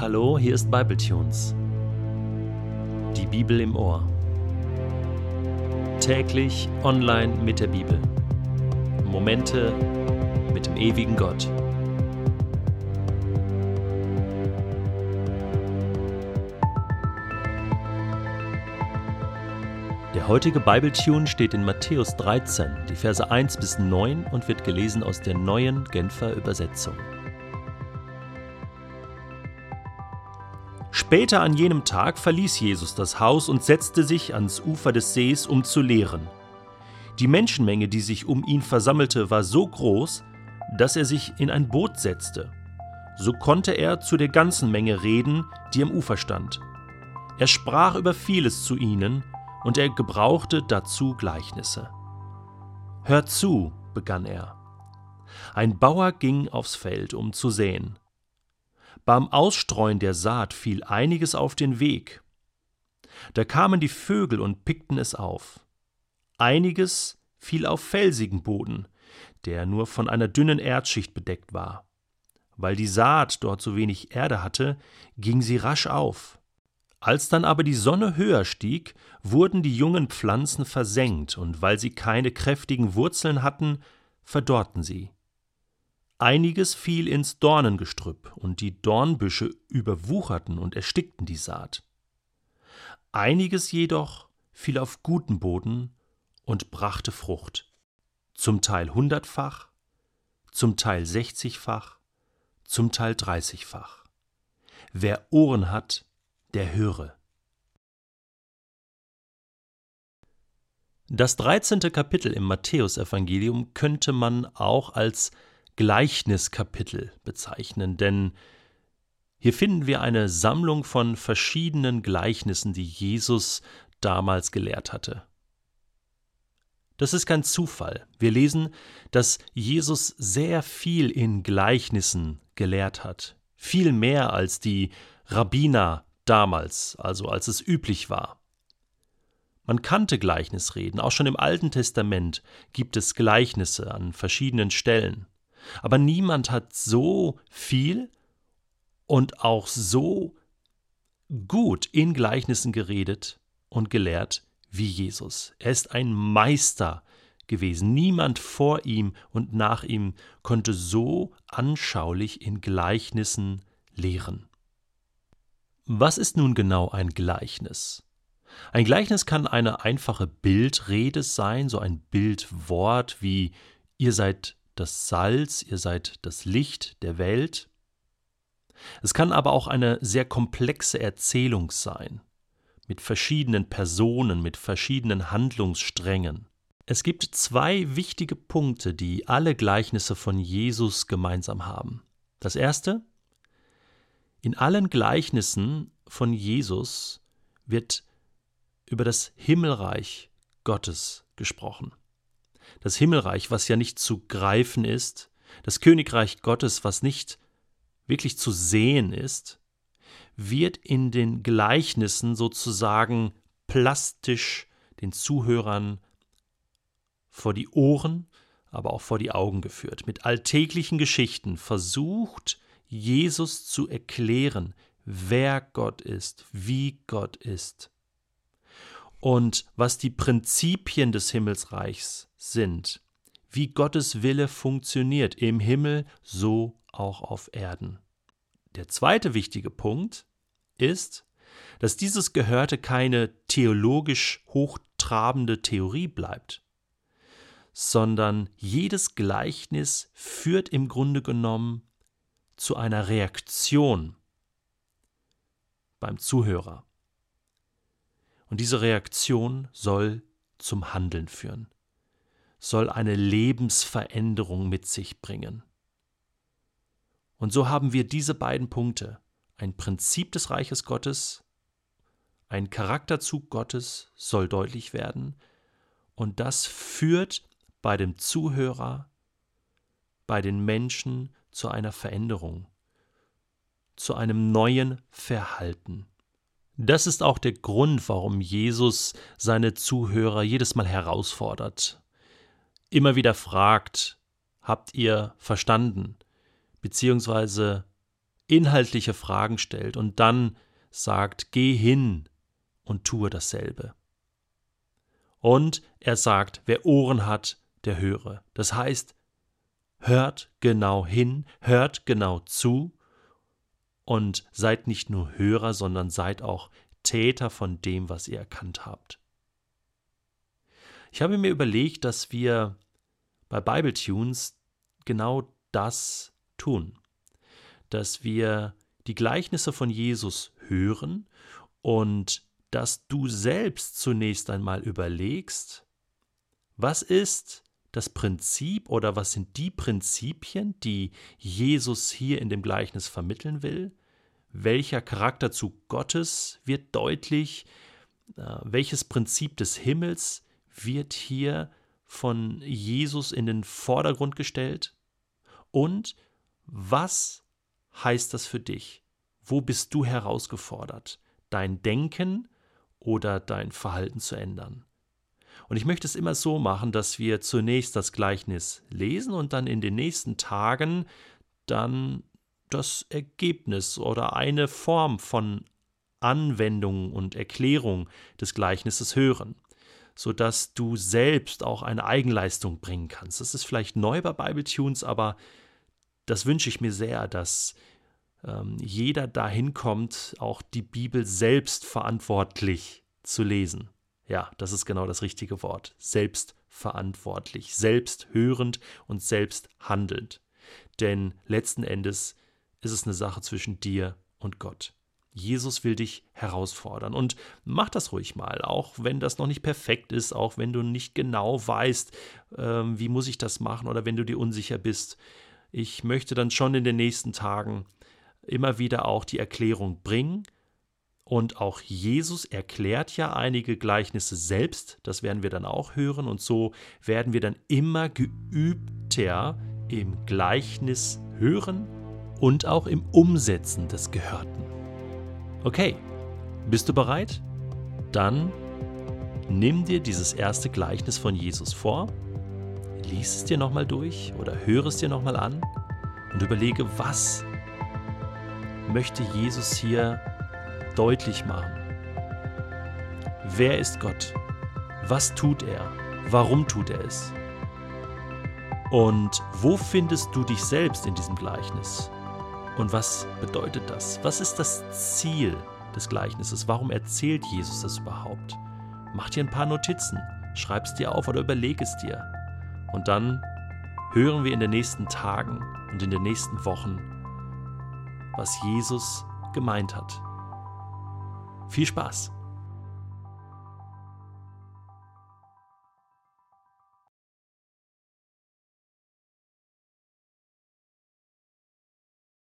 Hallo, hier ist Bibletunes. Die Bibel im Ohr. Täglich online mit der Bibel. Momente mit dem ewigen Gott. Der heutige Bibletune steht in Matthäus 13, die Verse 1 bis 9 und wird gelesen aus der neuen Genfer Übersetzung. Später an jenem Tag verließ Jesus das Haus und setzte sich ans Ufer des Sees, um zu lehren. Die Menschenmenge, die sich um ihn versammelte, war so groß, dass er sich in ein Boot setzte. So konnte er zu der ganzen Menge reden, die am Ufer stand. Er sprach über vieles zu ihnen, und er gebrauchte dazu Gleichnisse. Hört zu, begann er. Ein Bauer ging aufs Feld, um zu säen. Beim Ausstreuen der Saat fiel einiges auf den Weg. Da kamen die Vögel und pickten es auf. Einiges fiel auf felsigen Boden, der nur von einer dünnen Erdschicht bedeckt war. Weil die Saat dort so wenig Erde hatte, ging sie rasch auf. Als dann aber die Sonne höher stieg, wurden die jungen Pflanzen versenkt, und weil sie keine kräftigen Wurzeln hatten, verdorrten sie. Einiges fiel ins Dornengestrüpp, und die Dornbüsche überwucherten und erstickten die Saat. Einiges jedoch fiel auf guten Boden und brachte Frucht, zum Teil hundertfach, zum Teil sechzigfach, zum Teil dreißigfach. Wer Ohren hat, der höre. Das 13. Kapitel im Matthäusevangelium könnte man auch als Gleichniskapitel bezeichnen, denn hier finden wir eine Sammlung von verschiedenen Gleichnissen, die Jesus damals gelehrt hatte. Das ist kein Zufall. Wir lesen, dass Jesus sehr viel in Gleichnissen gelehrt hat, viel mehr als die Rabbiner damals, also als es üblich war. Man kannte Gleichnisreden, auch schon im Alten Testament gibt es Gleichnisse an verschiedenen Stellen. Aber niemand hat so viel und auch so gut in Gleichnissen geredet und gelehrt wie Jesus. Er ist ein Meister gewesen. Niemand vor ihm und nach ihm konnte so anschaulich in Gleichnissen lehren. Was ist nun genau ein Gleichnis? Ein Gleichnis kann eine einfache Bildrede sein, so ein Bildwort wie ihr seid das Salz, ihr seid das Licht der Welt. Es kann aber auch eine sehr komplexe Erzählung sein, mit verschiedenen Personen, mit verschiedenen Handlungssträngen. Es gibt zwei wichtige Punkte, die alle Gleichnisse von Jesus gemeinsam haben. Das erste, in allen Gleichnissen von Jesus wird über das Himmelreich Gottes gesprochen das Himmelreich, was ja nicht zu greifen ist, das Königreich Gottes, was nicht wirklich zu sehen ist, wird in den Gleichnissen sozusagen plastisch den Zuhörern vor die Ohren, aber auch vor die Augen geführt. Mit alltäglichen Geschichten versucht Jesus zu erklären, wer Gott ist, wie Gott ist und was die Prinzipien des Himmelsreichs sind, wie Gottes Wille funktioniert im Himmel so auch auf Erden. Der zweite wichtige Punkt ist, dass dieses Gehörte keine theologisch hochtrabende Theorie bleibt, sondern jedes Gleichnis führt im Grunde genommen zu einer Reaktion beim Zuhörer. Und diese Reaktion soll zum Handeln führen, soll eine Lebensveränderung mit sich bringen. Und so haben wir diese beiden Punkte, ein Prinzip des Reiches Gottes, ein Charakterzug Gottes soll deutlich werden, und das führt bei dem Zuhörer, bei den Menschen zu einer Veränderung, zu einem neuen Verhalten. Das ist auch der Grund, warum Jesus seine Zuhörer jedes Mal herausfordert. Immer wieder fragt, habt ihr verstanden? Beziehungsweise inhaltliche Fragen stellt und dann sagt, geh hin und tue dasselbe. Und er sagt, wer Ohren hat, der höre. Das heißt, hört genau hin, hört genau zu und seid nicht nur Hörer, sondern seid auch Täter von dem, was ihr erkannt habt. Ich habe mir überlegt, dass wir bei Bible Tunes genau das tun, dass wir die Gleichnisse von Jesus hören und dass du selbst zunächst einmal überlegst, was ist das Prinzip oder was sind die Prinzipien, die Jesus hier in dem Gleichnis vermitteln will? Welcher Charakterzug Gottes wird deutlich? Äh, welches Prinzip des Himmels wird hier von Jesus in den Vordergrund gestellt? Und was heißt das für dich? Wo bist du herausgefordert, dein Denken oder dein Verhalten zu ändern? Und ich möchte es immer so machen, dass wir zunächst das Gleichnis lesen und dann in den nächsten Tagen dann das Ergebnis oder eine Form von Anwendung und Erklärung des Gleichnisses hören sodass du selbst auch eine Eigenleistung bringen kannst. Das ist vielleicht neu bei Bible Tunes, aber das wünsche ich mir sehr, dass ähm, jeder dahin kommt, auch die Bibel selbst verantwortlich zu lesen. Ja, das ist genau das richtige Wort. Selbstverantwortlich, selbst hörend und selbst handelnd. Denn letzten Endes ist es eine Sache zwischen dir und Gott. Jesus will dich herausfordern und mach das ruhig mal, auch wenn das noch nicht perfekt ist, auch wenn du nicht genau weißt, äh, wie muss ich das machen oder wenn du dir unsicher bist. Ich möchte dann schon in den nächsten Tagen immer wieder auch die Erklärung bringen. Und auch Jesus erklärt ja einige Gleichnisse selbst, das werden wir dann auch hören. Und so werden wir dann immer geübter im Gleichnis hören und auch im Umsetzen des Gehörten. Okay, bist du bereit? Dann nimm dir dieses erste Gleichnis von Jesus vor, lies es dir nochmal durch oder höre es dir nochmal an und überlege, was möchte Jesus hier deutlich machen. Wer ist Gott? Was tut er? Warum tut er es? Und wo findest du dich selbst in diesem Gleichnis? Und was bedeutet das? Was ist das Ziel des Gleichnisses? Warum erzählt Jesus das überhaupt? Mach dir ein paar Notizen, schreib es dir auf oder überleg es dir. Und dann hören wir in den nächsten Tagen und in den nächsten Wochen, was Jesus gemeint hat. Viel Spaß!